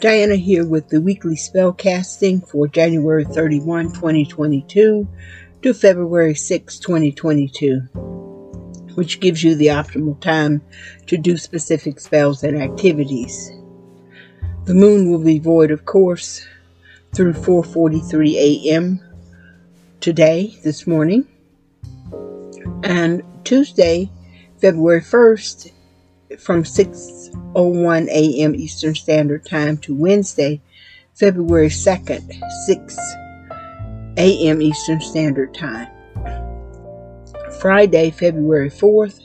Dyanna here with the weekly spell casting for January 31, 2022 to February 6, 2022, which gives you the optimal time to do specific spells and activities. The moon will be void, of course, through 4:43 a.m. today, this morning. And Tuesday, February 1st, from 6:01 a.m. Eastern Standard Time to Wednesday, February 2nd, 6 a.m. Eastern Standard Time. Friday, February 4th,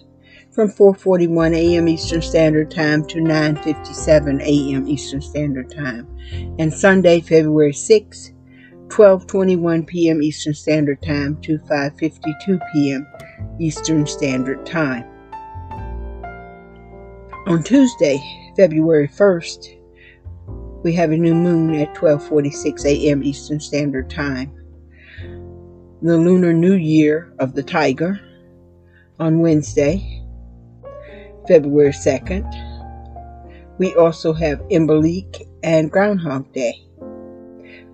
from 4:41 a.m. Eastern Standard Time to 9:57 a.m. Eastern Standard Time, and Sunday, February 6th, 12:21 p.m. Eastern Standard Time to 5:52 p.m. Eastern Standard Time. On Tuesday, February 1st, we have a new moon at 12:46 a.m. Eastern Standard Time. The Lunar New Year of the Tiger on Wednesday, February 2nd. We also have Imbolc and Groundhog Day.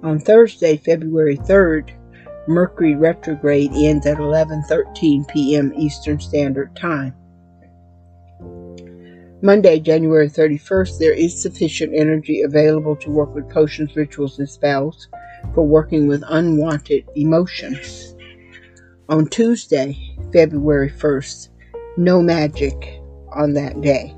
On Thursday, February 3rd, Mercury retrograde ends at 11:13 p.m. Eastern Standard Time. Monday, January 31st, there is sufficient energy available to work with potions, rituals, and spells for working with unwanted emotions. On Tuesday, February 1st, no magic on that day.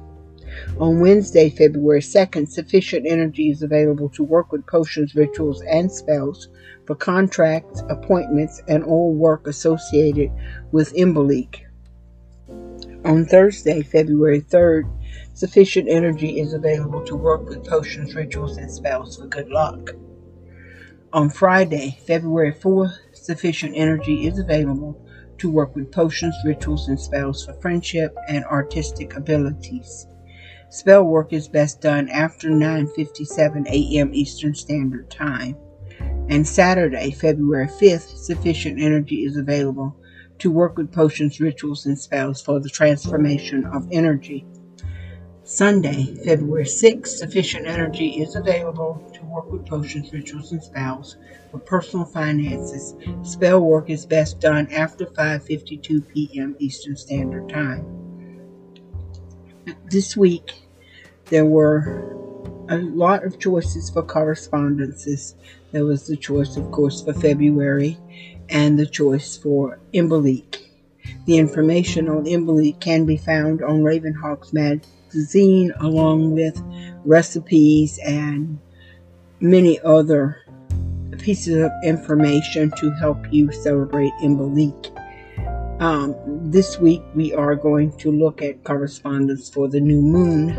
On Wednesday, February 2nd, sufficient energy is available to work with potions, rituals, and spells for contracts, appointments, and all work associated with Imbolc. On Thursday, February 3rd, sufficient energy is available to work with potions, rituals, and spells for good luck. On Friday, February 4th, sufficient energy is available to work with potions, rituals, and spells for friendship and artistic abilities. Spell work is best done after 9:57 a.m. Eastern Standard Time. And Saturday, February 5th, sufficient energy is available to work with potions, rituals, and spells for the transformation of energy. Sunday, February 6th, sufficient energy is available to work with potions, rituals, and spells for personal finances. Spell work is best done after 5:52 p.m. Eastern Standard Time. This week, there were a lot of choices for correspondences. There was the choice, of course, for February and the choice for Imbolc. The information on Imbolc can be found on Ravenhawk's magazine, along with recipes and many other pieces of information to help you celebrate Imbolc. Um, this week we are going to look at correspondence for the new moon,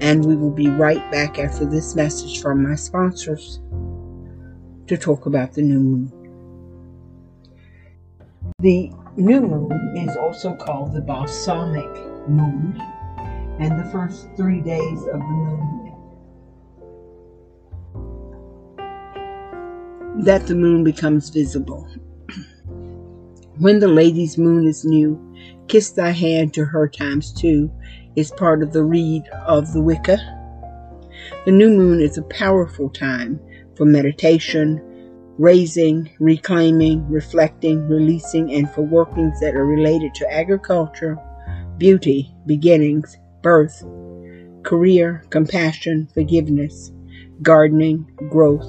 and we will be right back after this message from my sponsors to talk about the new moon. The new moon is also called the balsamic moon, and the first three days of the moon that the moon becomes visible. when the lady's moon is new, kiss thy hand to her times two is part of the Rede of the Wicca. The new moon is a powerful time for meditation, raising, reclaiming, reflecting, releasing, and for workings that are related to agriculture, beauty, beginnings, birth, career, compassion, forgiveness, gardening, growth,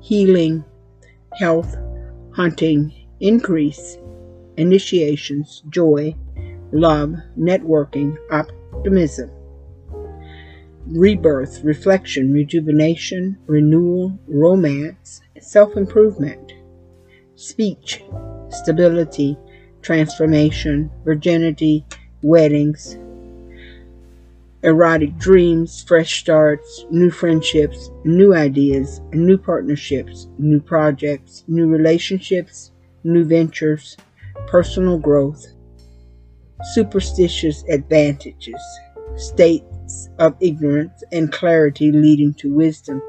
healing, health, hunting, increase, initiations, joy, love, networking, optimism, rebirth, reflection, rejuvenation, renewal, romance, self improvement, speech, stability, transformation, virginity, weddings, erotic dreams, fresh starts, new friendships, new ideas, new partnerships, new projects, new relationships, new ventures, personal growth, superstitious advantages, states of ignorance and clarity leading to wisdom.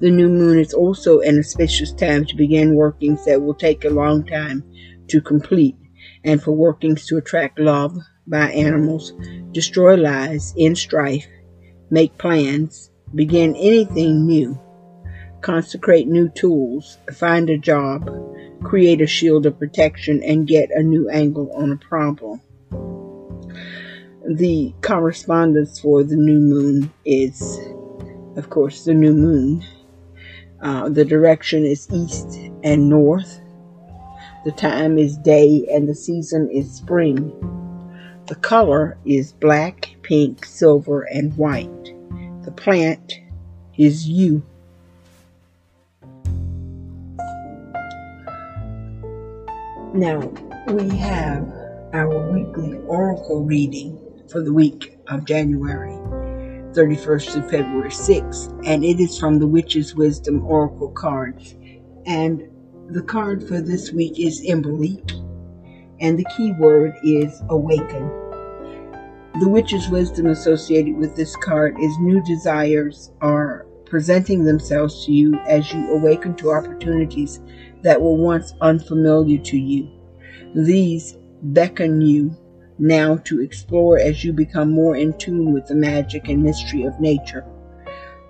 The new moon is also an auspicious time to begin workings that will take a long time to complete and for workings to attract love, by animals, destroy lies, end strife, make plans, begin anything new, consecrate new tools, find a job, create a shield of protection, and get a new angle on a problem. The correspondence for the new moon is, of course, the new moon. Uh, the direction is east and north. The time is day and the season is spring. The color is black, pink, silver, and white. The plant is you. Now, we have our weekly oracle reading for the week of January 31st to February 6th, and it is from the Witch's Wisdom Oracle cards. And the card for this week is Imbolc, and the key word is awaken. The Witch's Wisdom associated with this card is new desires are presenting themselves to you as you awaken to opportunities that were once unfamiliar to you. These beckon you now to explore as you become more in tune with the magic and mystery of nature.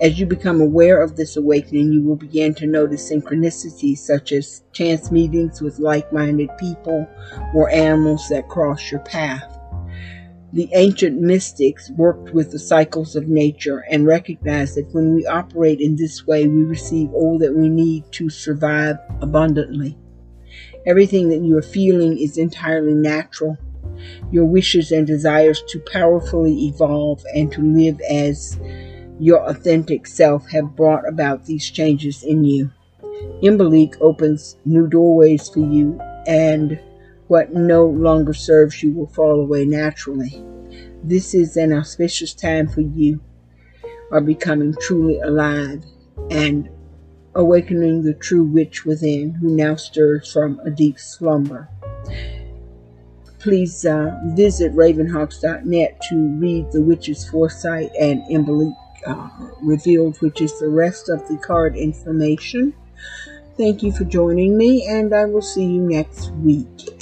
As you become aware of this awakening, you will begin to notice synchronicities such as chance meetings with like minded people or animals that cross your path. The ancient mystics worked with the cycles of nature and recognized that when we operate in this way, we receive all that we need to survive abundantly. Everything that you are feeling is entirely natural. Your wishes and desires to powerfully evolve and to live as your authentic self have brought about these changes in you. Imbolc opens new doorways for you and what no longer serves you will fall away naturally. This is an auspicious time for you are becoming truly alive and awakening the true witch within who now stirs from a deep slumber. Please uh, visit ravenhawks.net to read the witch's foresight and Imbolc uh, revealed, which is the rest of the card information. Thank you for joining me, and I will see you next week.